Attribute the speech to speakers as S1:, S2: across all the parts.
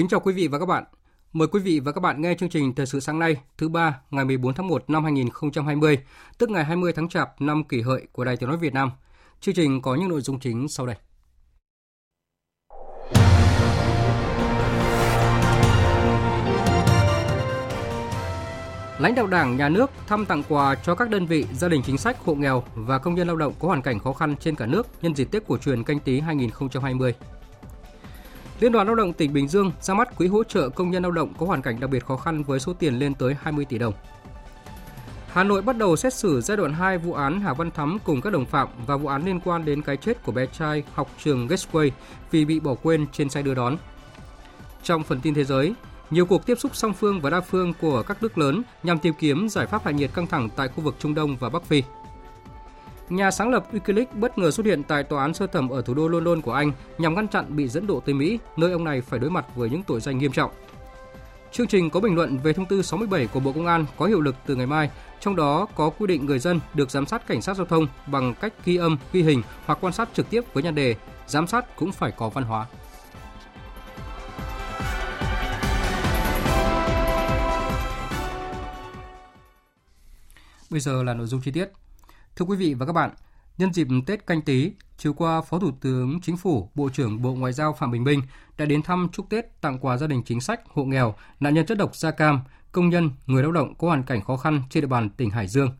S1: Kính chào quý vị và các bạn. Mời quý vị và các bạn nghe chương trình Thời sự sáng nay, thứ ba, ngày 14 tháng 1 năm 2020, tức ngày 20 tháng Chạp năm kỷ hợi của Đài Tiếng nói Việt Nam. Chương trình có những nội dung chính sau đây. Lãnh đạo Đảng, Nhà nước thăm tặng quà cho các đơn vị, gia đình chính sách, hộ nghèo và công nhân lao động có hoàn cảnh khó khăn trên cả nước nhân dịp Tết cổ truyền canh tí 2020. Liên đoàn Lao động tỉnh Bình Dương ra mắt quỹ hỗ trợ công nhân lao động có hoàn cảnh đặc biệt khó khăn với số tiền lên tới 20 tỷ đồng. Hà Nội bắt đầu xét xử giai đoạn 2 vụ án Hà Văn Thắm cùng các đồng phạm và vụ án liên quan đến cái chết của bé trai học trường Gateway vì bị bỏ quên trên xe đưa đón. Trong phần tin thế giới, nhiều cuộc tiếp xúc song phương và đa phương của các nước lớn nhằm tìm kiếm giải pháp hạ nhiệt căng thẳng tại khu vực Trung Đông và Bắc Phi. Nhà sáng lập Wikileaks bất ngờ xuất hiện tại tòa án sơ thẩm ở thủ đô London của Anh nhằm ngăn chặn bị dẫn độ tới Mỹ, nơi ông này phải đối mặt với những tội danh nghiêm trọng. Chương trình có bình luận về thông tư 67 của Bộ Công an có hiệu lực từ ngày mai, trong đó có quy định người dân được giám sát cảnh sát giao thông bằng cách ghi âm, ghi hình hoặc quan sát trực tiếp với nhan đề giám sát cũng phải có văn hóa. Bây giờ là nội dung chi tiết. Thưa quý vị và các bạn, nhân dịp Tết canh tí, chiều qua Phó Thủ tướng Chính phủ, Bộ trưởng Bộ Ngoại giao Phạm Bình Minh đã đến thăm chúc Tết tặng quà gia đình chính sách, hộ nghèo, nạn nhân chất độc da cam, công nhân, người lao động có hoàn cảnh khó khăn trên địa bàn tỉnh Hải Dương.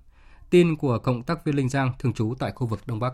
S1: Tin của cộng tác viên Linh Giang thường trú tại khu vực Đông Bắc.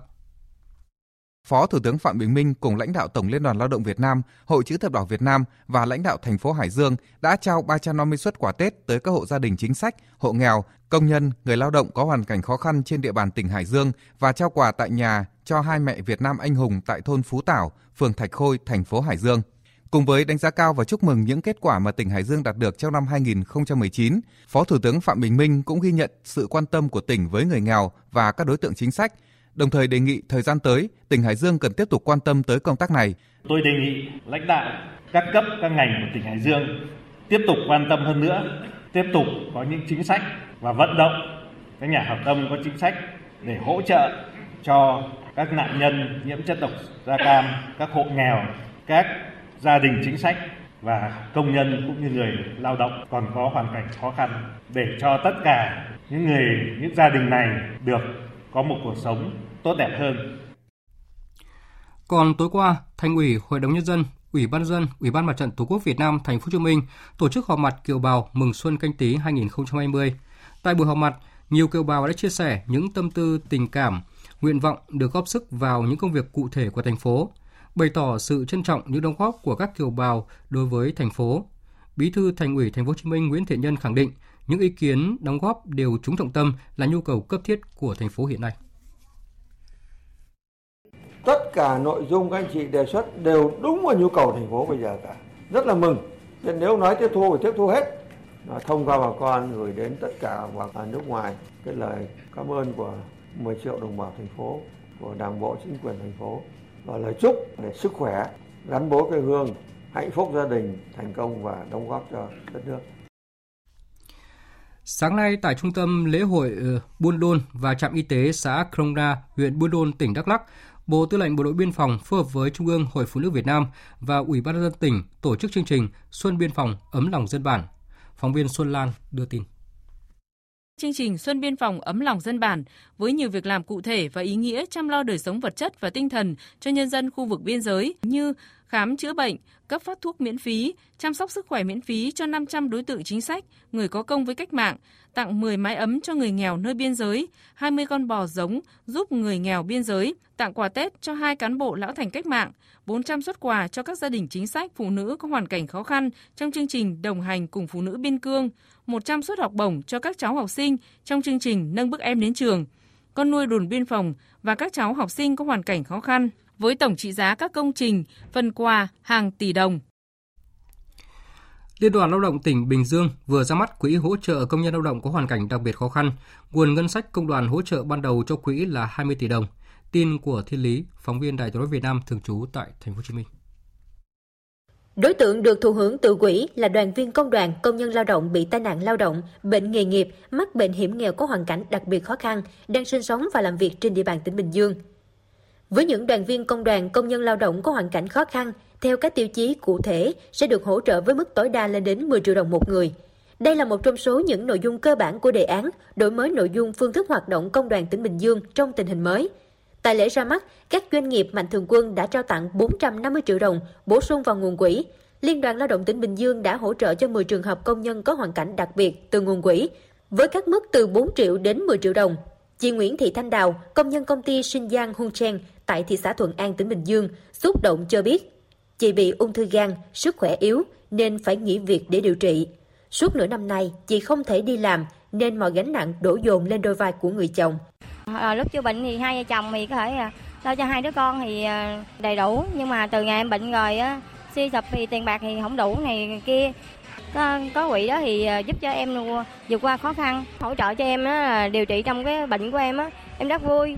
S2: Phó Thủ tướng Phạm Bình Minh cùng lãnh đạo Tổng Liên đoàn Lao động Việt Nam, Hội chữ thập đỏ Việt Nam và lãnh đạo thành phố Hải Dương đã trao 350 suất quà Tết tới các hộ gia đình chính sách, hộ nghèo, công nhân, người lao động có hoàn cảnh khó khăn trên địa bàn tỉnh Hải Dương và trao quà tại nhà cho hai mẹ Việt Nam anh hùng tại thôn Phú Tảo, phường Thạch Khôi, thành phố Hải Dương. Cùng với đánh giá cao và chúc mừng những kết quả mà tỉnh Hải Dương đạt được trong năm 2019, Phó Thủ tướng Phạm Bình Minh cũng ghi nhận sự quan tâm của tỉnh với người nghèo và các đối tượng chính sách, đồng thời đề nghị thời gian tới, tỉnh Hải Dương cần tiếp tục quan tâm tới công tác này.
S3: Tôi đề nghị lãnh đạo các cấp các ngành của tỉnh Hải Dương tiếp tục quan tâm hơn nữa, tiếp tục có những chính sách và vận động các nhà hảo tâm có chính sách để hỗ trợ cho các nạn nhân nhiễm chất độc da cam, các hộ nghèo, các gia đình chính sách và công nhân cũng như người lao động còn có hoàn cảnh khó khăn để cho tất cả những người những gia đình này được có một cuộc sống tốt đẹp hơn.
S1: Còn tối qua, Thành ủy, Hội đồng nhân dân, Ủy ban dân, Ủy ban Mặt trận Tổ quốc Việt Nam thành phố Hồ Chí Minh tổ chức họp mặt kiều bào mừng xuân canh tí 2020. Tại buổi họp mặt, nhiều kiều bào đã chia sẻ những tâm tư tình cảm, nguyện vọng được góp sức vào những công việc cụ thể của thành phố, bày tỏ sự trân trọng những đóng góp của các kiều bào đối với thành phố. Bí thư Thành ủy Thành phố Hồ Chí Minh Nguyễn Thiện Nhân khẳng định những ý kiến đóng góp đều trúng trọng tâm là nhu cầu cấp thiết của thành phố hiện nay.
S4: Tất cả nội dung các anh chị đề xuất đều đúng vào nhu cầu thành phố bây giờ cả. Rất là mừng. Nên nếu nói tiếp thu thì tiếp thu hết. Thông qua bà con gửi đến tất cả bà nước ngoài cái lời cảm ơn của 10 triệu đồng bào thành phố, của đảng bộ chính quyền thành phố và lời chúc để sức khỏe, gắn bó quê hương, hạnh phúc gia đình, thành công và đóng góp cho đất nước.
S1: Sáng nay tại trung tâm lễ hội ờ, Buôn Đôn và trạm y tế xã Krongna, huyện Buôn Đôn, tỉnh Đắk Lắk, Bộ Tư lệnh Bộ đội Biên phòng phối hợp với Trung ương Hội Phụ nữ Việt Nam và Ủy ban nhân dân tỉnh tổ chức chương trình Xuân Biên phòng ấm lòng dân bản. Phóng viên Xuân Lan đưa tin.
S5: Chương trình Xuân Biên phòng ấm lòng dân bản với nhiều việc làm cụ thể và ý nghĩa chăm lo đời sống vật chất và tinh thần cho nhân dân khu vực biên giới như khám chữa bệnh, cấp phát thuốc miễn phí, chăm sóc sức khỏe miễn phí cho 500 đối tượng chính sách, người có công với cách mạng, tặng 10 mái ấm cho người nghèo nơi biên giới, 20 con bò giống giúp người nghèo biên giới, tặng quà Tết cho hai cán bộ lão thành cách mạng, 400 xuất quà cho các gia đình chính sách phụ nữ có hoàn cảnh khó khăn trong chương trình đồng hành cùng phụ nữ biên cương, 100 suất học bổng cho các cháu học sinh trong chương trình nâng bước em đến trường, con nuôi đồn biên phòng và các cháu học sinh có hoàn cảnh khó khăn với tổng trị giá các công trình, phần quà hàng tỷ đồng.
S1: Liên đoàn Lao động tỉnh Bình Dương vừa ra mắt quỹ hỗ trợ công nhân lao động có hoàn cảnh đặc biệt khó khăn. Nguồn ngân sách công đoàn hỗ trợ ban đầu cho quỹ là 20 tỷ đồng. Tin của Thiên Lý, phóng viên Đài tiếng nói Việt Nam thường trú tại thành phố Hồ Chí Minh.
S6: Đối tượng được thụ hưởng từ quỹ là đoàn viên công đoàn, công nhân lao động bị tai nạn lao động, bệnh nghề nghiệp, mắc bệnh hiểm nghèo có hoàn cảnh đặc biệt khó khăn, đang sinh sống và làm việc trên địa bàn tỉnh Bình Dương. Với những đoàn viên công đoàn, công nhân lao động có hoàn cảnh khó khăn, theo các tiêu chí cụ thể sẽ được hỗ trợ với mức tối đa lên đến 10 triệu đồng một người. Đây là một trong số những nội dung cơ bản của đề án đổi mới nội dung phương thức hoạt động công đoàn tỉnh Bình Dương trong tình hình mới. Tại lễ ra mắt, các doanh nghiệp mạnh thường quân đã trao tặng 450 triệu đồng bổ sung vào nguồn quỹ. Liên đoàn Lao động tỉnh Bình Dương đã hỗ trợ cho 10 trường hợp công nhân có hoàn cảnh đặc biệt từ nguồn quỹ, với các mức từ 4 triệu đến 10 triệu đồng. Chị Nguyễn Thị Thanh Đào, công nhân công ty Sinh Giang Hung Chen tại thị xã Thuận An, tỉnh Bình Dương, xúc động cho biết, chị bị ung thư gan, sức khỏe yếu nên phải nghỉ việc để điều trị. Suốt nửa năm nay, chị không thể đi làm nên mọi gánh nặng đổ dồn lên đôi vai của người chồng.
S7: À, lúc chưa bệnh thì hai vợ chồng thì có thể ờ, lo cho hai đứa con thì đầy đủ nhưng mà từ ngày em bệnh rồi á suy sụp thì tiền bạc thì không đủ này kia có, có quỹ đó thì giúp cho em vượt qua khó khăn hỗ trợ cho em điều trị trong cái bệnh của em á em rất vui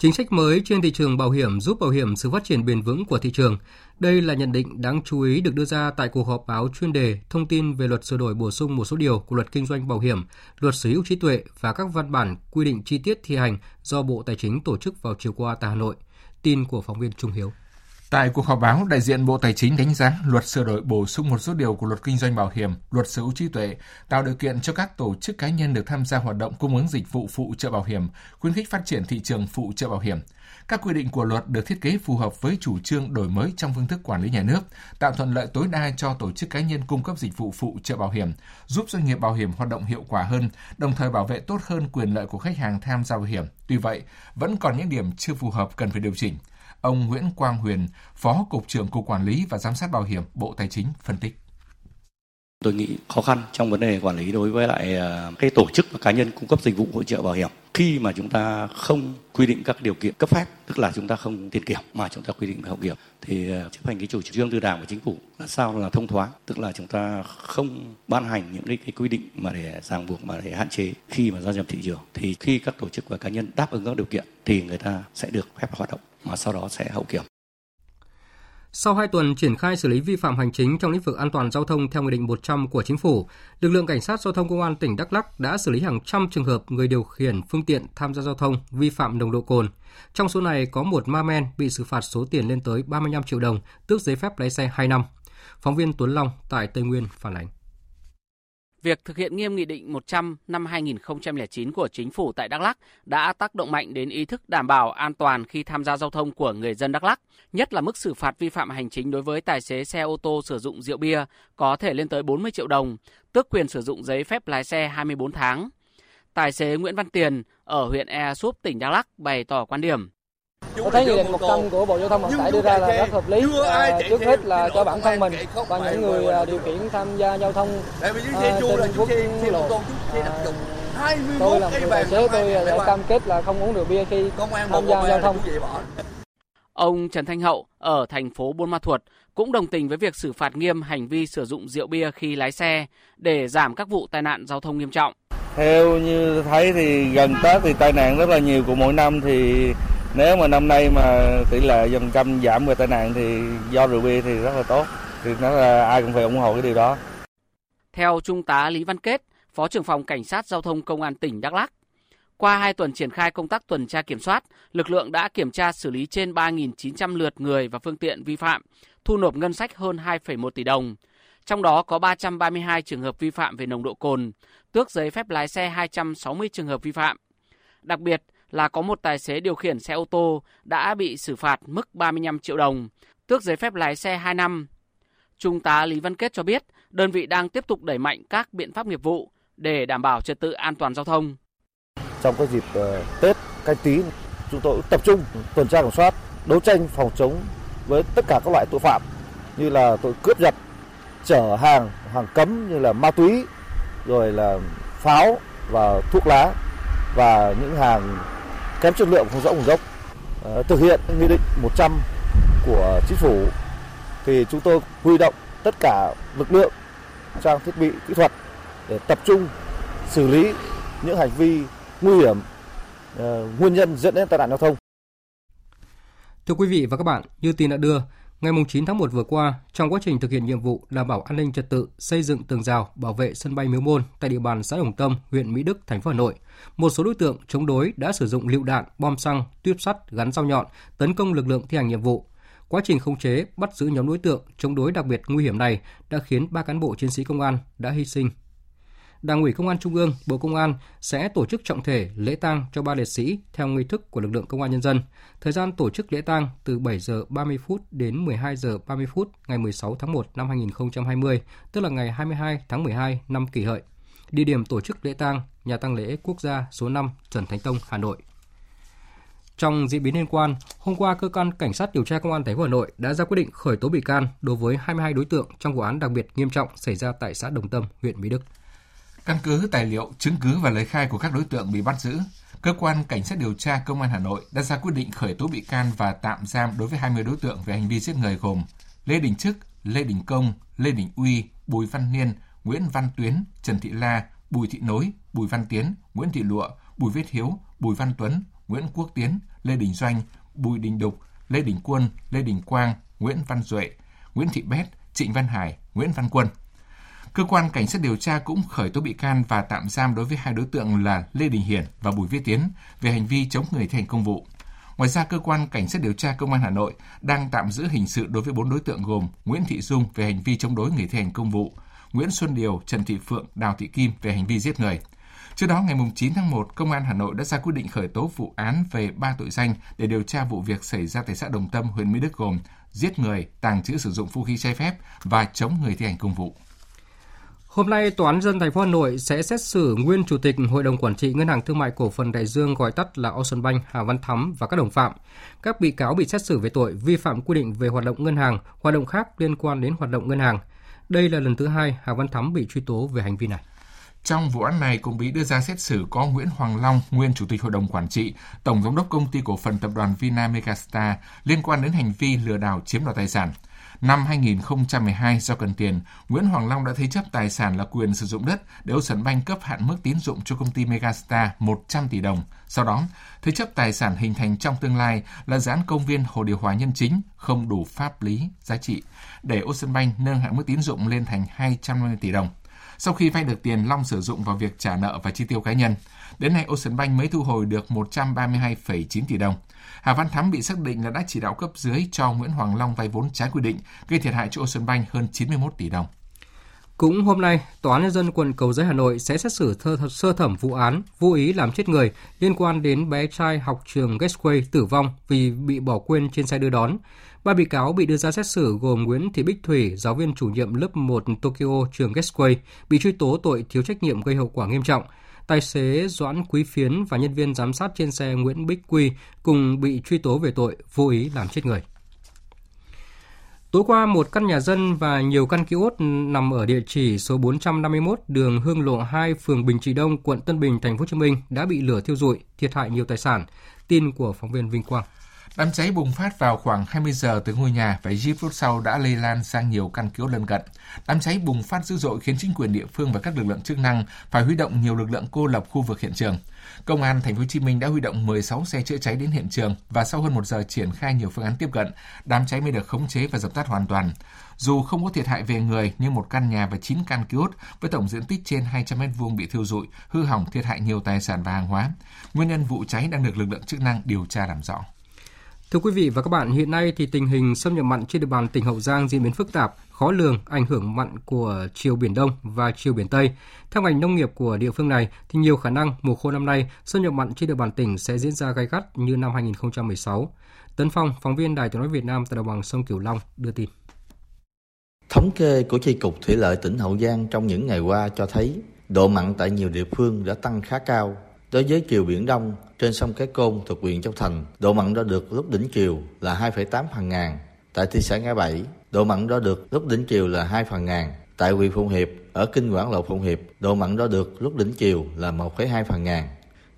S1: Chính sách mới trên thị trường bảo hiểm giúp bảo hiểm sự phát triển bền vững của thị trường. Đây là nhận định đáng chú ý được đưa ra tại cuộc họp báo chuyên đề thông tin về luật sửa đổi bổ sung một số điều của luật kinh doanh bảo hiểm, luật sở hữu trí tuệ và các văn bản quy định chi tiết thi hành do Bộ Tài chính tổ chức vào chiều qua tại Hà Nội. Tin của phóng viên Trung Hiếu.
S8: Tại cuộc họp báo, đại diện Bộ Tài chính đánh giá luật sửa đổi bổ sung một số điều của luật kinh doanh bảo hiểm, luật sở hữu trí tuệ, tạo điều kiện cho các tổ chức cá nhân được tham gia hoạt động cung ứng dịch vụ phụ trợ bảo hiểm, khuyến khích phát triển thị trường phụ trợ bảo hiểm. Các quy định của luật được thiết kế phù hợp với chủ trương đổi mới trong phương thức quản lý nhà nước, tạo thuận lợi tối đa cho tổ chức cá nhân cung cấp dịch vụ phụ trợ bảo hiểm, giúp doanh nghiệp bảo hiểm hoạt động hiệu quả hơn, đồng thời bảo vệ tốt hơn quyền lợi của khách hàng tham gia bảo hiểm. Tuy vậy, vẫn còn những điểm chưa phù hợp cần phải điều chỉnh. Ông Nguyễn Quang Huyền, Phó Cục trưởng Cục Quản lý và Giám sát Bảo hiểm Bộ Tài chính phân tích.
S9: Tôi nghĩ khó khăn trong vấn đề quản lý đối với lại ờ, cái tổ chức và cá nhân cung cấp dịch vụ hỗ trợ bảo hiểm. Khi mà chúng ta không quy định các điều kiện cấp phép tức là chúng ta không tiền kiểm mà chúng ta quy định hậu kiểm thì ờ, chấp hành cái chủ trương từ đảng và chính phủ là sao là thông thoáng tức là chúng ta không ban hành những cái, cái quy định mà để ràng buộc mà để hạn chế khi mà gia nhập thị trường. Thì khi các tổ chức và cá nhân đáp ứng các điều kiện thì người ta sẽ được phép hoạt động mà sau đó sẽ hậu kiểm
S1: sau 2 tuần triển khai xử lý vi phạm hành chính trong lĩnh vực an toàn giao thông theo Nghị định 100 của Chính phủ, lực lượng Cảnh sát Giao thông Công an tỉnh Đắk Lắk đã xử lý hàng trăm trường hợp người điều khiển phương tiện tham gia giao thông vi phạm nồng độ cồn. Trong số này có một ma men bị xử phạt số tiền lên tới 35 triệu đồng, tước giấy phép lái xe 2 năm. Phóng viên Tuấn Long tại Tây Nguyên phản ánh.
S10: Việc thực hiện nghiêm Nghị định 100 năm 2009 của Chính phủ tại Đắk Lắk đã tác động mạnh đến ý thức đảm bảo an toàn khi tham gia giao thông của người dân Đắk Lắk, nhất là mức xử phạt vi phạm hành chính đối với tài xế xe ô tô sử dụng rượu bia có thể lên tới 40 triệu đồng, tước quyền sử dụng giấy phép lái xe 24 tháng. Tài xế Nguyễn Văn Tiền ở huyện Ea Súp, tỉnh Đắk Lắk bày tỏ quan điểm
S11: Tôi thấy nghị định 100 của Bộ Giao thông Vận tải đưa ra là rất hợp lý. À, trước hết là cho bản thân mình và những người à, điều khiển tham gia giao thông à, trên quốc lộ. À, tôi là người tài xế tôi sẽ cam kết là không uống rượu bia khi tham gia giao thông.
S10: Ông Trần Thanh Hậu ở thành phố Buôn Ma Thuột cũng đồng tình với việc xử phạt nghiêm hành vi sử dụng rượu bia khi lái xe để giảm các vụ tai nạn giao thông nghiêm trọng.
S12: Theo như thấy thì gần Tết thì tai nạn rất là nhiều của mỗi năm thì nếu mà năm nay mà tỷ lệ phần trăm giảm về tai nạn thì do rượu bia thì rất là tốt thì nó là ai cũng phải ủng hộ cái điều đó
S10: theo trung tá Lý Văn Kết phó trưởng phòng cảnh sát giao thông công an tỉnh Đắk Lắk qua hai tuần triển khai công tác tuần tra kiểm soát, lực lượng đã kiểm tra xử lý trên 3.900 lượt người và phương tiện vi phạm, thu nộp ngân sách hơn 2,1 tỷ đồng. Trong đó có 332 trường hợp vi phạm về nồng độ cồn, tước giấy phép lái xe 260 trường hợp vi phạm. Đặc biệt, là có một tài xế điều khiển xe ô tô đã bị xử phạt mức 35 triệu đồng, tước giấy phép lái xe 2 năm. Trung tá Lý Văn Kết cho biết, đơn vị đang tiếp tục đẩy mạnh các biện pháp nghiệp vụ để đảm bảo trật tự an toàn giao thông.
S13: Trong các dịp ờ, Tết canh tí, chúng tôi tập trung tuần tra kiểm soát, đấu tranh phòng chống với tất cả các loại tội phạm như là tội cướp giật, chở hàng, hàng cấm như là ma túy, rồi là pháo và thuốc lá và những hàng kém chất lượng không rõ nguồn gốc. Ờ, thực hiện nghị định 100 của chính phủ thì chúng tôi huy động tất cả lực lượng trang thiết bị kỹ thuật để tập trung xử lý những hành vi nguy hiểm ờ, nguyên nhân dẫn đến tai nạn giao thông.
S1: Thưa quý vị và các bạn, như tin đã đưa, ngày 9 tháng 1 vừa qua, trong quá trình thực hiện nhiệm vụ đảm bảo an ninh trật tự, xây dựng tường rào, bảo vệ sân bay Miếu Môn tại địa bàn xã Đồng Tâm, huyện Mỹ Đức, thành phố Hà Nội, một số đối tượng chống đối đã sử dụng lựu đạn, bom xăng, tuyếp sắt gắn dao nhọn tấn công lực lượng thi hành nhiệm vụ. Quá trình khống chế, bắt giữ nhóm đối tượng chống đối đặc biệt nguy hiểm này đã khiến ba cán bộ chiến sĩ công an đã hy sinh Đảng ủy Công an Trung ương, Bộ Công an sẽ tổ chức trọng thể lễ tang cho ba liệt sĩ theo nghi thức của lực lượng Công an Nhân dân. Thời gian tổ chức lễ tang từ 7 giờ 30 phút đến 12 giờ 30 phút ngày 16 tháng 1 năm 2020, tức là ngày 22 tháng 12 năm kỷ hợi. Địa điểm tổ chức lễ tang, nhà tang lễ quốc gia số 5 Trần Thánh Tông, Hà Nội. Trong diễn biến liên quan, hôm qua cơ quan cảnh sát điều tra công an thành phố Hà Nội đã ra quyết định khởi tố bị can đối với 22 đối tượng trong vụ án đặc biệt nghiêm trọng xảy ra tại xã Đồng Tâm, huyện Mỹ Đức.
S8: Căn cứ tài liệu, chứng cứ và lời khai của các đối tượng bị bắt giữ, cơ quan cảnh sát điều tra công an Hà Nội đã ra quyết định khởi tố bị can và tạm giam đối với 20 đối tượng về hành vi giết người gồm Lê Đình Trức, Lê Đình Công, Lê Đình Uy, Bùi Văn Niên, Nguyễn Văn Tuyến, Trần Thị La, Bùi Thị Nối, Bùi Văn Tiến, Nguyễn Thị Lụa, Bùi Viết Hiếu, Bùi Văn Tuấn, Nguyễn Quốc Tiến, Lê Đình Doanh, Bùi Đình Đục, Lê Đình Quân, Lê Đình Quang, Nguyễn Văn Duệ, Nguyễn Thị Bét, Trịnh Văn Hải, Nguyễn Văn Quân – Cơ quan cảnh sát điều tra cũng khởi tố bị can và tạm giam đối với hai đối tượng là Lê Đình Hiển và Bùi Viết Tiến về hành vi chống người thi hành công vụ. Ngoài ra, cơ quan cảnh sát điều tra công an Hà Nội đang tạm giữ hình sự đối với bốn đối tượng gồm Nguyễn Thị Dung về hành vi chống đối người thi hành công vụ, Nguyễn Xuân Điều, Trần Thị Phượng, Đào Thị Kim về hành vi giết người. Trước đó, ngày 9 tháng 1, Công an Hà Nội đã ra quyết định khởi tố vụ án về ba tội danh để điều tra vụ việc xảy ra tại xã Đồng Tâm, huyện Mỹ Đức gồm giết người, tàng trữ sử dụng vũ khí trái phép và chống người thi hành công vụ.
S1: Hôm nay, Tòa án dân thành phố Hà Nội sẽ xét xử nguyên Chủ tịch Hội đồng Quản trị Ngân hàng Thương mại Cổ phần Đại Dương gọi tắt là Ocean Bank Hà Văn Thắm và các đồng phạm. Các bị cáo bị xét xử về tội vi phạm quy định về hoạt động ngân hàng, hoạt động khác liên quan đến hoạt động ngân hàng. Đây là lần thứ hai Hà Văn Thắm bị truy tố về hành vi này.
S8: Trong vụ án này cũng bị đưa ra xét xử có Nguyễn Hoàng Long, nguyên Chủ tịch Hội đồng Quản trị, Tổng Giám đốc Công ty Cổ phần Tập đoàn Vina Megastar liên quan đến hành vi lừa đảo chiếm đoạt tài sản. Năm 2012, do cần tiền, Nguyễn Hoàng Long đã thế chấp tài sản là quyền sử dụng đất để Ocean Bank cấp hạn mức tín dụng cho công ty Megastar 100 tỷ đồng. Sau đó, thế chấp tài sản hình thành trong tương lai là dự án công viên hồ điều hòa nhân chính không đủ pháp lý giá trị để Ocean Bank nâng hạn mức tín dụng lên thành 250 tỷ đồng. Sau khi vay được tiền, Long sử dụng vào việc trả nợ và chi tiêu cá nhân. Đến nay, Ocean Bank mới thu hồi được 132,9 tỷ đồng. Hà Văn Thắm bị xác định là đã chỉ đạo cấp dưới cho Nguyễn Hoàng Long vay vốn trái quy định, gây thiệt hại cho Ocean Bank hơn 91 tỷ đồng.
S1: Cũng hôm nay, Tòa án Nhân dân quận Cầu Giấy Hà Nội sẽ xét xử thơ, sơ thẩm vụ án vô ý làm chết người liên quan đến bé trai học trường Gateway tử vong vì bị bỏ quên trên xe đưa đón. Ba bị cáo bị đưa ra xét xử gồm Nguyễn Thị Bích Thủy, giáo viên chủ nhiệm lớp 1 Tokyo trường Gateway, bị truy tố tội thiếu trách nhiệm gây hậu quả nghiêm trọng. Tài xế Doãn Quý Phiến và nhân viên giám sát trên xe Nguyễn Bích Quy cùng bị truy tố về tội vô ý làm chết người. Tối qua, một căn nhà dân và nhiều căn kiosk nằm ở địa chỉ số 451 đường Hương Lộ 2, phường Bình Trị Đông, quận Tân Bình, thành phố Hồ Chí Minh đã bị lửa thiêu rụi, thiệt hại nhiều tài sản. Tin của phóng viên Vinh Quang.
S8: Đám cháy bùng phát vào khoảng 20 giờ từ ngôi nhà và ít phút sau đã lây lan sang nhiều căn cứ lân cận. Đám cháy bùng phát dữ dội khiến chính quyền địa phương và các lực lượng chức năng phải huy động nhiều lực lượng cô lập khu vực hiện trường. Công an thành phố Hồ Chí Minh đã huy động 16 xe chữa cháy đến hiện trường và sau hơn một giờ triển khai nhiều phương án tiếp cận, đám cháy mới được khống chế và dập tắt hoàn toàn. Dù không có thiệt hại về người nhưng một căn nhà và 9 căn kiosk với tổng diện tích trên 200 m2 bị thiêu rụi, hư hỏng thiệt hại nhiều tài sản và hàng hóa. Nguyên nhân vụ cháy đang được lực lượng chức năng điều tra làm rõ.
S1: Thưa quý vị và các bạn, hiện nay thì tình hình xâm nhập mặn trên địa bàn tỉnh Hậu Giang diễn biến phức tạp, khó lường, ảnh hưởng mặn của chiều biển Đông và chiều biển Tây. Theo ngành nông nghiệp của địa phương này thì nhiều khả năng mùa khô năm nay xâm nhập mặn trên địa bàn tỉnh sẽ diễn ra gay gắt như năm 2016. Tấn Phong, phóng viên Đài Tiếng nói Việt Nam tại đồng bằng sông Cửu Long đưa tin.
S14: Thống kê của Chi cục Thủy lợi tỉnh Hậu Giang trong những ngày qua cho thấy độ mặn tại nhiều địa phương đã tăng khá cao. Đối với chiều biển Đông, trên sông Cái Côn thuộc huyện Châu Thành, độ mặn đo được lúc đỉnh chiều là 2,8 phần ngàn. Tại thị xã Ngã Bảy, độ mặn đo được lúc đỉnh chiều là 2 phần ngàn. Tại huyện Phụng Hiệp, ở Kinh Quảng Lộ Phụng Hiệp, độ mặn đo được lúc đỉnh chiều là 1,2 phần ngàn.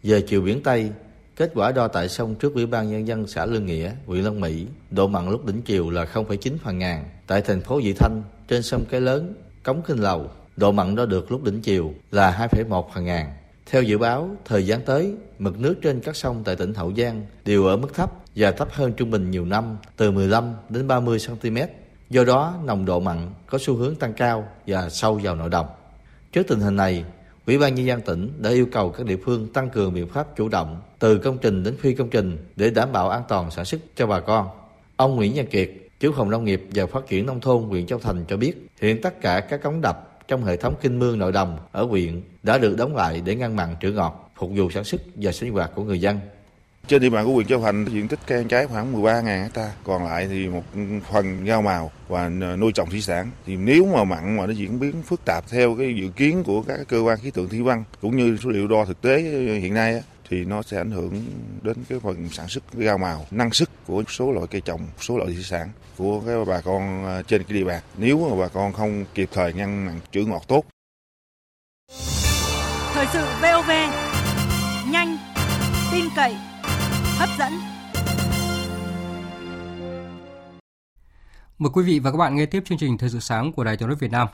S14: Về chiều biển Tây, kết quả đo tại sông trước Ủy ban Nhân dân xã Lương Nghĩa, huyện Long Mỹ, độ mặn lúc đỉnh chiều là 0,9 phần ngàn. Tại thành phố Vị Thanh, trên sông Cái Lớn, Cống Kinh Lầu, độ mặn đo được lúc đỉnh chiều là 2,1 phần ngàn. Theo dự báo, thời gian tới, mực nước trên các sông tại tỉnh Hậu Giang đều ở mức thấp và thấp hơn trung bình nhiều năm, từ 15 đến 30 cm. Do đó, nồng độ mặn có xu hướng tăng cao và sâu vào nội đồng. Trước tình hình này, Ủy ban nhân dân tỉnh đã yêu cầu các địa phương tăng cường biện pháp chủ động từ công trình đến phi công trình để đảm bảo an toàn sản xuất cho bà con. Ông Nguyễn Nhân Kiệt, trưởng phòng nông nghiệp và phát triển nông thôn huyện Châu Thành cho biết, hiện tất cả các cống đập trong hệ thống kinh mương nội đồng ở huyện đã được đóng lại để ngăn mặn trữ ngọt, phục vụ sản xuất và sinh hoạt của người dân.
S15: Trên địa bàn của huyện Châu Thành, diện tích cây ăn trái khoảng 13.000 hecta, còn lại thì một phần rau màu và nuôi trồng thủy sản. Thì nếu mà mặn mà nó diễn biến phức tạp theo cái dự kiến của các cơ quan khí tượng thủy văn cũng như số liệu đo thực tế hiện nay thì nó sẽ ảnh hưởng đến cái phần sản xuất rau màu, năng suất của số loại cây trồng, số loại thủy sản của cái bà con trên cái địa bàn. Nếu mà bà con không kịp thời ngăn mặn trữ ngọt tốt.
S16: Thời sự VOV nhanh, tin cậy, hấp dẫn.
S1: Mời quý vị và các bạn nghe tiếp chương trình Thời sự sáng của Đài Tiếng nói Việt Nam.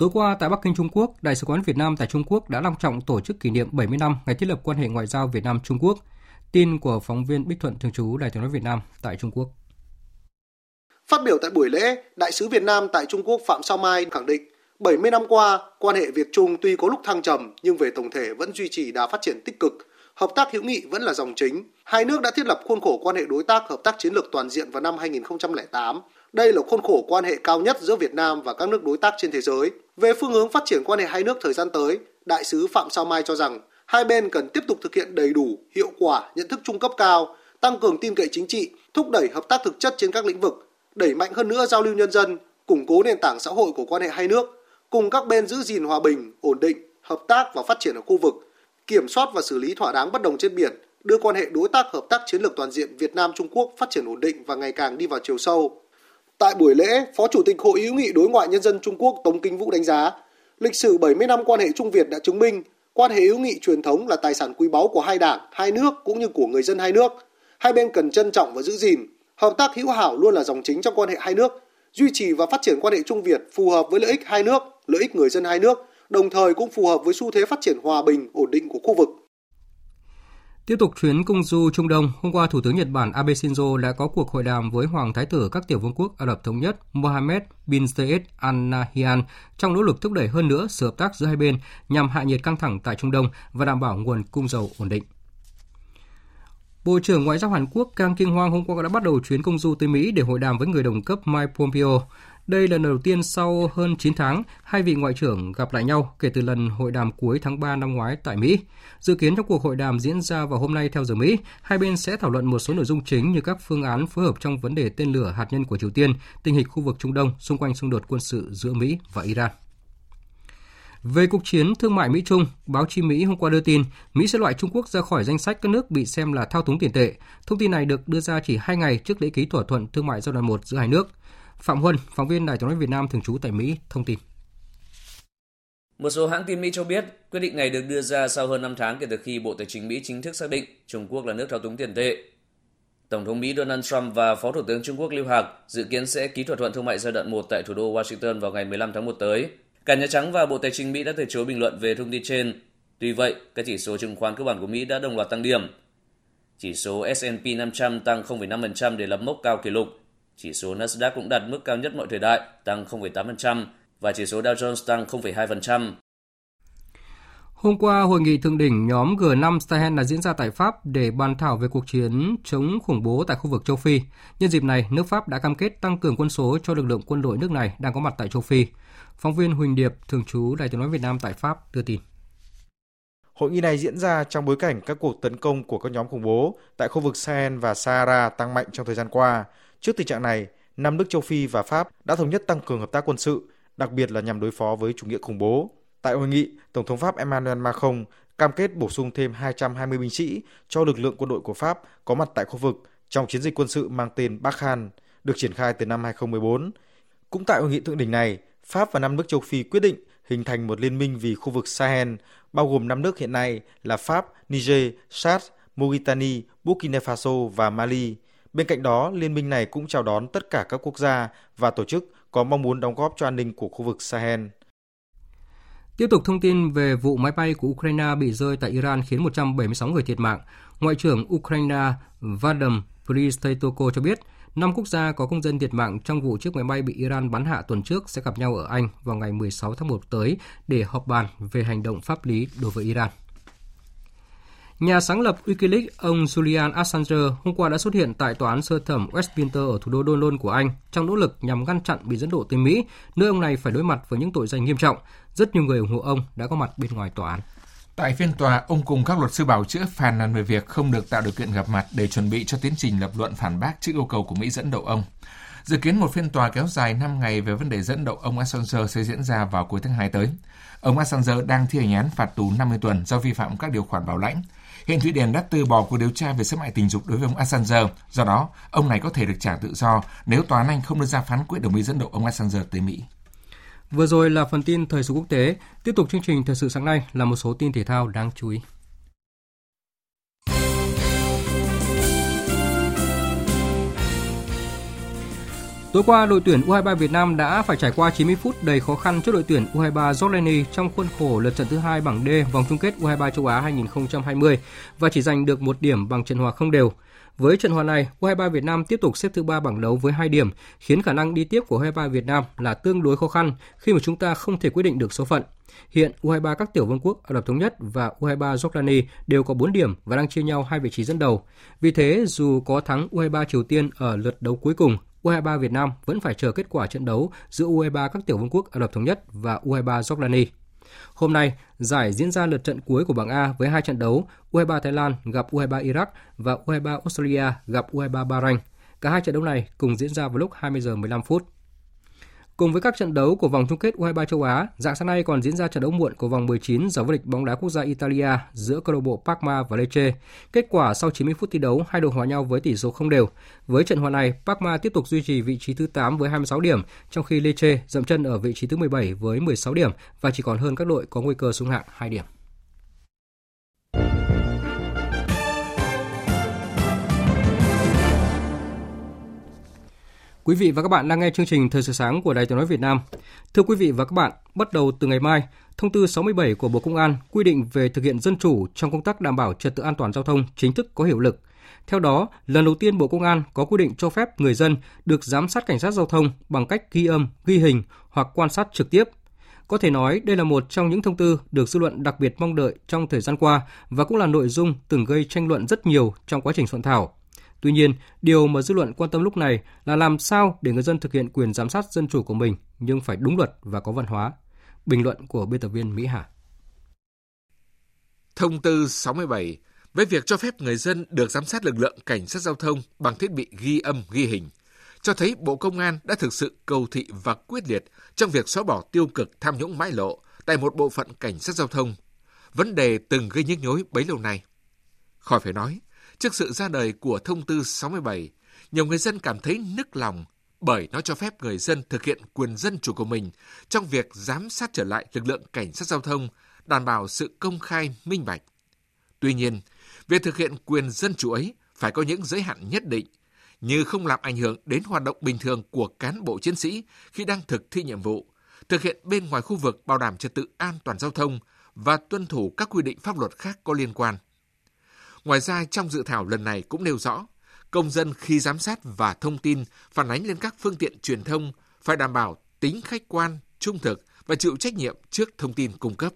S1: Tối qua tại Bắc Kinh, Trung Quốc, Đại sứ quán Việt Nam tại Trung Quốc đã long trọng tổ chức kỷ niệm 70 năm ngày thiết lập quan hệ ngoại giao Việt Nam Trung Quốc. Tin của phóng viên Bích Thuận thường trú Đài Tiếng nói Việt Nam tại Trung Quốc.
S17: Phát biểu tại buổi lễ, Đại sứ Việt Nam tại Trung Quốc Phạm Sao Mai khẳng định 70 năm qua, quan hệ Việt Trung tuy có lúc thăng trầm nhưng về tổng thể vẫn duy trì đà phát triển tích cực, hợp tác hữu nghị vẫn là dòng chính. Hai nước đã thiết lập khuôn khổ quan hệ đối tác hợp tác chiến lược toàn diện vào năm 2008. Đây là khuôn khổ quan hệ cao nhất giữa Việt Nam và các nước đối tác trên thế giới. Về phương hướng phát triển quan hệ hai nước thời gian tới, Đại sứ Phạm Sao Mai cho rằng hai bên cần tiếp tục thực hiện đầy đủ, hiệu quả, nhận thức trung cấp cao, tăng cường tin cậy chính trị, thúc đẩy hợp tác thực chất trên các lĩnh vực, đẩy mạnh hơn nữa giao lưu nhân dân, củng cố nền tảng xã hội của quan hệ hai nước, cùng các bên giữ gìn hòa bình, ổn định, hợp tác và phát triển ở khu vực, kiểm soát và xử lý thỏa đáng bất đồng trên biển, đưa quan hệ đối tác hợp tác chiến lược toàn diện Việt Nam Trung Quốc phát triển ổn định và ngày càng đi vào chiều sâu. Tại buổi lễ, Phó Chủ tịch Hội hữu nghị đối ngoại nhân dân Trung Quốc Tống Kinh Vũ đánh giá, lịch sử 70 năm quan hệ Trung Việt đã chứng minh quan hệ hữu nghị truyền thống là tài sản quý báu của hai đảng, hai nước cũng như của người dân hai nước. Hai bên cần trân trọng và giữ gìn. Hợp tác hữu hảo luôn là dòng chính trong quan hệ hai nước, duy trì và phát triển quan hệ Trung Việt phù hợp với lợi ích hai nước, lợi ích người dân hai nước, đồng thời cũng phù hợp với xu thế phát triển hòa bình, ổn định của khu vực.
S1: Tiếp tục chuyến công du Trung Đông, hôm qua Thủ tướng Nhật Bản Abe Shinzo đã có cuộc hội đàm với Hoàng Thái tử các tiểu vương quốc Ả Rập Thống Nhất Mohammed bin Zayed Al Nahyan trong nỗ lực thúc đẩy hơn nữa sự hợp tác giữa hai bên nhằm hạ nhiệt căng thẳng tại Trung Đông và đảm bảo nguồn cung dầu ổn định. Bộ trưởng Ngoại giao Hàn Quốc Kang Kyung hoang hôm qua đã bắt đầu chuyến công du tới Mỹ để hội đàm với người đồng cấp Mike Pompeo. Đây là lần đầu tiên sau hơn 9 tháng, hai vị ngoại trưởng gặp lại nhau kể từ lần hội đàm cuối tháng 3 năm ngoái tại Mỹ. Dự kiến trong cuộc hội đàm diễn ra vào hôm nay theo giờ Mỹ, hai bên sẽ thảo luận một số nội dung chính như các phương án phối hợp trong vấn đề tên lửa hạt nhân của Triều Tiên, tình hình khu vực Trung Đông xung quanh xung đột quân sự giữa Mỹ và Iran. Về cuộc chiến thương mại Mỹ-Trung, báo chí Mỹ hôm qua đưa tin Mỹ sẽ loại Trung Quốc ra khỏi danh sách các nước bị xem là thao túng tiền tệ. Thông tin này được đưa ra chỉ hai ngày trước lễ ký thỏa thuận thương mại giai đoạn 1 giữa hai nước. Phạm Huân, phóng viên Đài tiếng nói Việt Nam thường trú tại Mỹ, thông tin.
S18: Một số hãng tin Mỹ cho biết, quyết định này được đưa ra sau hơn 5 tháng kể từ khi Bộ Tài chính Mỹ chính thức xác định Trung Quốc là nước thao túng tiền tệ. Tổng thống Mỹ Donald Trump và Phó Thủ tướng Trung Quốc Lưu Hạc dự kiến sẽ ký thỏa thuận thương mại giai đoạn 1 tại thủ đô Washington vào ngày 15 tháng 1 tới. Cả Nhà Trắng và Bộ Tài chính Mỹ đã từ chối bình luận về thông tin trên. Tuy vậy, các chỉ số chứng khoán cơ bản của Mỹ đã đồng loạt tăng điểm. Chỉ số S&P 500 tăng 0,5% để lập mốc cao kỷ lục. Chỉ số Nasdaq cũng đạt mức cao nhất mọi thời đại, tăng 0,8% và chỉ số Dow Jones tăng 0,2%.
S1: Hôm qua, hội nghị thượng đỉnh nhóm G5 Sahel đã diễn ra tại Pháp để bàn thảo về cuộc chiến chống khủng bố tại khu vực châu Phi. Nhân dịp này, nước Pháp đã cam kết tăng cường quân số cho lực lượng quân đội nước này đang có mặt tại châu Phi. Phóng viên Huỳnh Điệp, thường trú Đài tiếng nói Việt Nam tại Pháp đưa tin.
S19: Hội nghị này diễn ra trong bối cảnh các cuộc tấn công của các nhóm khủng bố tại khu vực Sahel và Sahara tăng mạnh trong thời gian qua. Trước tình trạng này, năm nước châu Phi và Pháp đã thống nhất tăng cường hợp tác quân sự, đặc biệt là nhằm đối phó với chủ nghĩa khủng bố. Tại hội nghị, Tổng thống Pháp Emmanuel Macron cam kết bổ sung thêm 220 binh sĩ cho lực lượng quân đội của Pháp có mặt tại khu vực trong chiến dịch quân sự mang tên Barkhane được triển khai từ năm 2014. Cũng tại hội nghị thượng đỉnh này, Pháp và năm nước châu Phi quyết định hình thành một liên minh vì khu vực Sahel, bao gồm năm nước hiện nay là Pháp, Niger, Chad, Mauritania, Burkina Faso và Mali. Bên cạnh đó, liên minh này cũng chào đón tất cả các quốc gia và tổ chức có mong muốn đóng góp cho an ninh của khu vực Sahel.
S1: Tiếp tục thông tin về vụ máy bay của Ukraine bị rơi tại Iran khiến 176 người thiệt mạng. Ngoại trưởng Ukraine Vadim Pristaytoko cho biết, năm quốc gia có công dân thiệt mạng trong vụ chiếc máy bay bị Iran bắn hạ tuần trước sẽ gặp nhau ở Anh vào ngày 16 tháng 1 tới để họp bàn về hành động pháp lý đối với Iran. Nhà sáng lập Wikileaks, ông Julian Assange hôm qua đã xuất hiện tại tòa án sơ thẩm Westminster ở thủ đô London của Anh trong nỗ lực nhằm ngăn chặn bị dẫn độ tới Mỹ, nơi ông này phải đối mặt với những tội danh nghiêm trọng. Rất nhiều người ủng hộ ông đã có mặt bên ngoài tòa án.
S8: Tại phiên tòa, ông cùng các luật sư bảo chữa phàn nàn về việc không được tạo điều kiện gặp mặt để chuẩn bị cho tiến trình lập luận phản bác trước yêu cầu của Mỹ dẫn độ ông. Dự kiến một phiên tòa kéo dài 5 ngày về vấn đề dẫn độ ông Assange sẽ diễn ra vào cuối tháng 2 tới. Ông Assange đang thi hành án phạt tù 50 tuần do vi phạm các điều khoản bảo lãnh. Hiện Thụy Điển đã từ bỏ cuộc điều tra về xâm hại tình dục đối với ông Assange. Do đó, ông này có thể được trả tự do nếu tòa án Anh không đưa ra phán quyết đồng ý dẫn độ ông Assange tới Mỹ.
S1: Vừa rồi là phần tin thời sự quốc tế. Tiếp tục chương trình thời sự sáng nay là một số tin thể thao đáng chú ý. Tối qua, đội tuyển U23 Việt Nam đã phải trải qua 90 phút đầy khó khăn trước đội tuyển U23 Jordani trong khuôn khổ lượt trận thứ hai bảng D vòng chung kết U23 châu Á 2020 và chỉ giành được một điểm bằng trận hòa không đều. Với trận hòa này, U23 Việt Nam tiếp tục xếp thứ ba bảng đấu với 2 điểm, khiến khả năng đi tiếp của U23 Việt Nam là tương đối khó khăn khi mà chúng ta không thể quyết định được số phận. Hiện U23 các tiểu vương quốc Ả Rập thống nhất và U23 Jordani đều có 4 điểm và đang chia nhau hai vị trí dẫn đầu. Vì thế, dù có thắng U23 Triều Tiên ở lượt đấu cuối cùng, U23 Việt Nam vẫn phải chờ kết quả trận đấu giữa U23 các tiểu vương quốc Ả Rập thống nhất và U23 Jordani. Hôm nay, giải diễn ra lượt trận cuối của bảng A với hai trận đấu, U23 Thái Lan gặp U23 Iraq và U23 Australia gặp U23 Bahrain. Cả hai trận đấu này cùng diễn ra vào lúc 20 giờ 15 phút. Cùng với các trận đấu của vòng chung kết U23 châu Á, dạng sáng nay còn diễn ra trận đấu muộn của vòng 19 giải vô địch bóng đá quốc gia Italia giữa câu lạc bộ Parma và Lecce. Kết quả sau 90 phút thi đấu, hai đội hòa nhau với tỷ số không đều. Với trận hòa này, Parma tiếp tục duy trì vị trí thứ 8 với 26 điểm, trong khi Lecce dậm chân ở vị trí thứ 17 với 16 điểm và chỉ còn hơn các đội có nguy cơ xuống hạng 2 điểm. Quý vị và các bạn đang nghe chương trình Thời sự sáng của Đài Tiếng nói Việt Nam. Thưa quý vị và các bạn, bắt đầu từ ngày mai, Thông tư 67 của Bộ Công an quy định về thực hiện dân chủ trong công tác đảm bảo trật tự an toàn giao thông chính thức có hiệu lực. Theo đó, lần đầu tiên Bộ Công an có quy định cho phép người dân được giám sát cảnh sát giao thông bằng cách ghi âm, ghi hình hoặc quan sát trực tiếp. Có thể nói đây là một trong những thông tư được dư luận đặc biệt mong đợi trong thời gian qua và cũng là nội dung từng gây tranh luận rất nhiều trong quá trình soạn thảo. Tuy nhiên, điều mà dư luận quan tâm lúc này là làm sao để người dân thực hiện quyền giám sát dân chủ của mình nhưng phải đúng luật và có văn hóa. Bình luận của biên tập viên Mỹ Hà.
S8: Thông tư 67 với việc cho phép người dân được giám sát lực lượng cảnh sát giao thông bằng thiết bị ghi âm ghi hình cho thấy Bộ Công an đã thực sự cầu thị và quyết liệt trong việc xóa bỏ tiêu cực tham nhũng mãi lộ tại một bộ phận cảnh sát giao thông, vấn đề từng gây nhức nhối bấy lâu nay. Khỏi phải nói, Trước sự ra đời của thông tư 67, nhiều người dân cảm thấy nức lòng bởi nó cho phép người dân thực hiện quyền dân chủ của mình trong việc giám sát trở lại lực lượng cảnh sát giao thông, đảm bảo sự công khai, minh bạch. Tuy nhiên, việc thực hiện quyền dân chủ ấy phải có những giới hạn nhất định, như không làm ảnh hưởng đến hoạt động bình thường của cán bộ chiến sĩ khi đang thực thi nhiệm vụ, thực hiện bên ngoài khu vực bảo đảm trật tự an toàn giao thông và tuân thủ các quy định pháp luật khác có liên quan. Ngoài ra, trong dự thảo lần này cũng nêu rõ, công dân khi giám sát và thông tin phản ánh lên các phương tiện truyền thông phải đảm bảo tính khách quan, trung thực và chịu trách nhiệm trước thông tin cung cấp.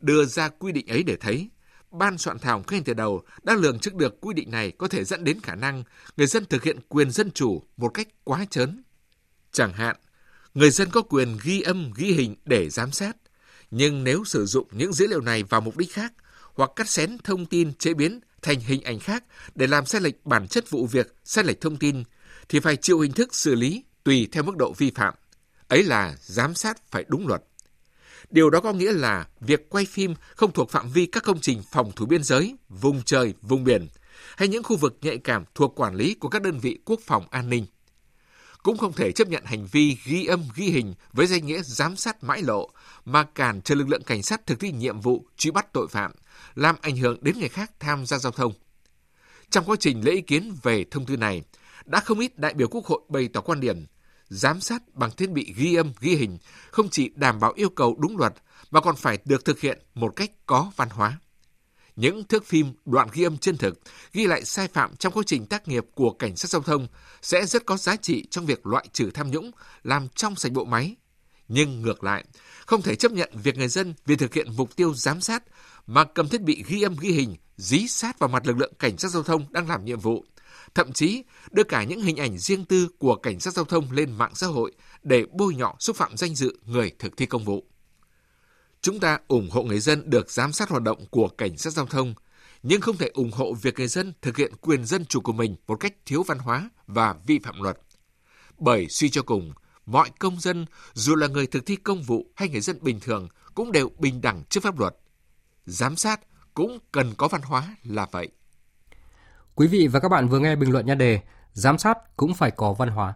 S8: đưa ra quy định ấy để thấy ban soạn thảo ngay từ đầu đã lường trước được quy định này có thể dẫn đến khả năng người dân thực hiện quyền dân chủ một cách quá chớn. Chẳng hạn, người dân có quyền ghi âm, ghi hình để giám sát, nhưng nếu sử dụng những dữ liệu này vào mục đích khác hoặc cắt xén thông tin chế biến thành hình ảnh khác để làm sai lệch bản chất vụ việc, sai lệch thông tin, thì phải chịu hình thức xử lý tùy theo mức độ vi phạm. Ấy là giám sát phải đúng luật. Điều đó có nghĩa là việc quay phim không thuộc phạm vi các công trình phòng thủ biên giới, vùng trời, vùng biển hay những khu vực nhạy cảm thuộc quản lý của các đơn vị quốc phòng an ninh. Cũng không thể chấp nhận hành vi ghi âm ghi hình với danh nghĩa giám sát mãi lộ mà cản trở lực lượng cảnh sát thực thi nhiệm vụ truy bắt tội phạm, làm ảnh hưởng đến người khác tham gia giao thông. Trong quá trình lấy ý kiến về thông tư này, đã không ít đại biểu Quốc hội bày tỏ quan điểm giám sát bằng thiết bị ghi âm, ghi hình không chỉ đảm bảo yêu cầu đúng luật mà còn phải được thực hiện một cách có văn hóa. Những thước phim đoạn ghi âm chân thực ghi lại sai phạm trong quá trình tác nghiệp của cảnh sát giao thông sẽ rất có giá trị trong việc loại trừ tham nhũng, làm trong sạch bộ máy. Nhưng ngược lại, không thể chấp nhận việc người dân vì thực hiện mục tiêu giám sát mà cầm thiết bị ghi âm ghi hình dí sát vào mặt lực lượng cảnh sát giao thông đang làm nhiệm vụ, thậm chí đưa cả những hình ảnh riêng tư của cảnh sát giao thông lên mạng xã hội để bôi nhọ xúc phạm danh dự người thực thi công vụ. Chúng ta ủng hộ người dân được giám sát hoạt động của cảnh sát giao thông, nhưng không thể ủng hộ việc người dân thực hiện quyền dân chủ của mình một cách thiếu văn hóa và vi phạm luật. Bởi suy cho cùng, mọi công dân, dù là người thực thi công vụ hay người dân bình thường, cũng đều bình đẳng trước pháp luật. Giám sát cũng cần có văn hóa là vậy.
S1: Quý vị và các bạn vừa nghe bình luận nhan đề Giám sát cũng phải có văn hóa.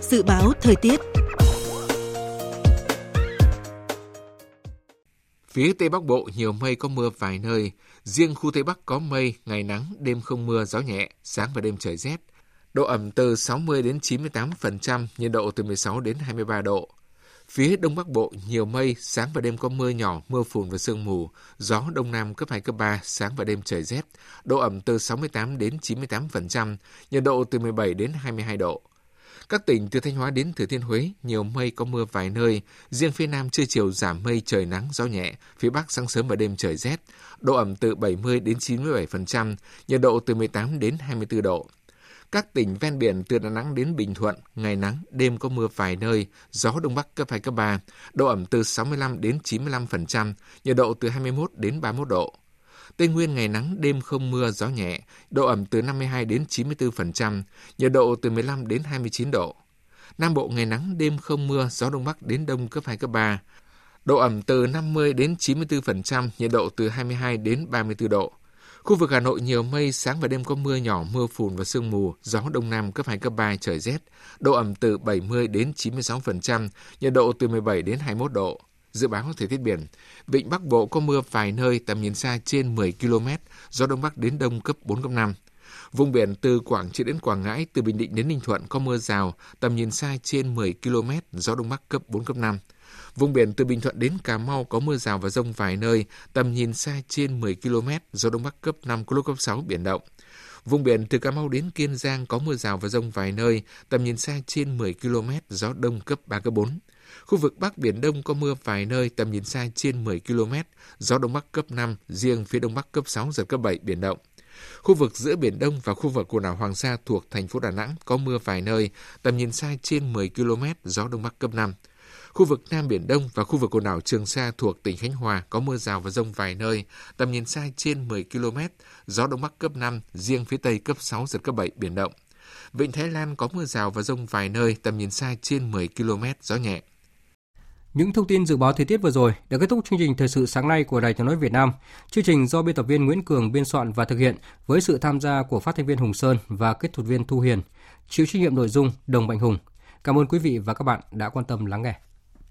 S16: Dự báo thời tiết
S8: Phía Tây Bắc Bộ nhiều mây có mưa vài nơi, riêng khu Tây Bắc có mây, ngày nắng, đêm không mưa, gió nhẹ, sáng và đêm trời rét. Độ ẩm từ 60 đến 98%, nhiệt độ từ 16 đến 23 độ. Phía Đông Bắc Bộ nhiều mây, sáng và đêm có mưa nhỏ, mưa phùn và sương mù, gió Đông Nam cấp 2, cấp 3, sáng và đêm trời rét, độ ẩm từ 68 đến 98%, nhiệt độ từ 17 đến 22 độ. Các tỉnh từ Thanh Hóa đến Thừa Thiên Huế nhiều mây có mưa vài nơi, riêng phía Nam trưa chiều giảm mây trời nắng gió nhẹ, phía Bắc sáng sớm và đêm trời rét, độ ẩm từ 70 đến 97%, nhiệt độ từ 18 đến 24 độ. Các tỉnh ven biển từ Đà Nẵng đến Bình Thuận, ngày nắng, đêm có mưa vài nơi, gió Đông Bắc cấp 2, cấp 3, độ ẩm từ 65 đến 95%, nhiệt độ từ 21 đến 31 độ. Tây Nguyên ngày nắng, đêm không mưa, gió nhẹ, độ ẩm từ 52 đến 94%, nhiệt độ từ 15 đến 29 độ. Nam Bộ ngày nắng, đêm không mưa, gió Đông Bắc đến Đông cấp 2, cấp 3, độ ẩm từ 50 đến 94%, nhiệt độ từ 22 đến 34 độ. Khu vực Hà Nội nhiều mây, sáng và đêm có mưa nhỏ, mưa phùn và sương mù, gió đông nam cấp 2, cấp 3, trời rét, độ ẩm từ 70 đến 96%, nhiệt độ từ 17 đến 21 độ. Dự báo thời tiết biển, Vịnh Bắc Bộ có mưa vài nơi tầm nhìn xa trên 10 km, gió đông bắc đến đông cấp 4, cấp 5. Vùng biển từ Quảng Trị đến Quảng Ngãi, từ Bình Định đến Ninh Thuận có mưa rào, tầm nhìn xa trên 10 km, gió đông bắc cấp 4, cấp 5. Vùng biển từ Bình Thuận đến Cà Mau có mưa rào và rông vài nơi, tầm nhìn xa trên 10 km, gió Đông Bắc cấp 5, có lúc cấp 6, biển động. Vùng biển từ Cà Mau đến Kiên Giang có mưa rào và rông vài nơi, tầm nhìn xa trên 10 km, gió Đông cấp 3, cấp 4. Khu vực Bắc Biển Đông có mưa vài nơi, tầm nhìn xa trên 10 km, gió Đông Bắc cấp 5, riêng phía Đông Bắc cấp 6, giật cấp 7, biển động. Khu vực giữa Biển Đông và khu vực quần đảo Hoàng Sa thuộc thành phố Đà Nẵng có mưa vài nơi, tầm nhìn xa trên 10 km, gió Đông Bắc cấp 5. Khu vực Nam Biển Đông và khu vực quần đảo Trường Sa thuộc tỉnh Khánh Hòa có mưa rào và rông vài nơi, tầm nhìn xa trên 10 km, gió Đông Bắc cấp 5, riêng phía Tây cấp 6, giật cấp 7, biển động. Vịnh Thái Lan có mưa rào và rông vài nơi, tầm nhìn xa trên 10 km, gió nhẹ.
S1: Những thông tin dự báo thời tiết vừa rồi đã kết thúc chương trình thời sự sáng nay của Đài Tiếng nói Việt Nam. Chương trình do biên tập viên Nguyễn Cường biên soạn và thực hiện với sự tham gia của phát thanh viên Hùng Sơn và kết thuật viên Thu Hiền, chịu trách nhiệm nội dung Đồng Mạnh Hùng. Cảm ơn quý vị và các bạn đã quan tâm lắng nghe.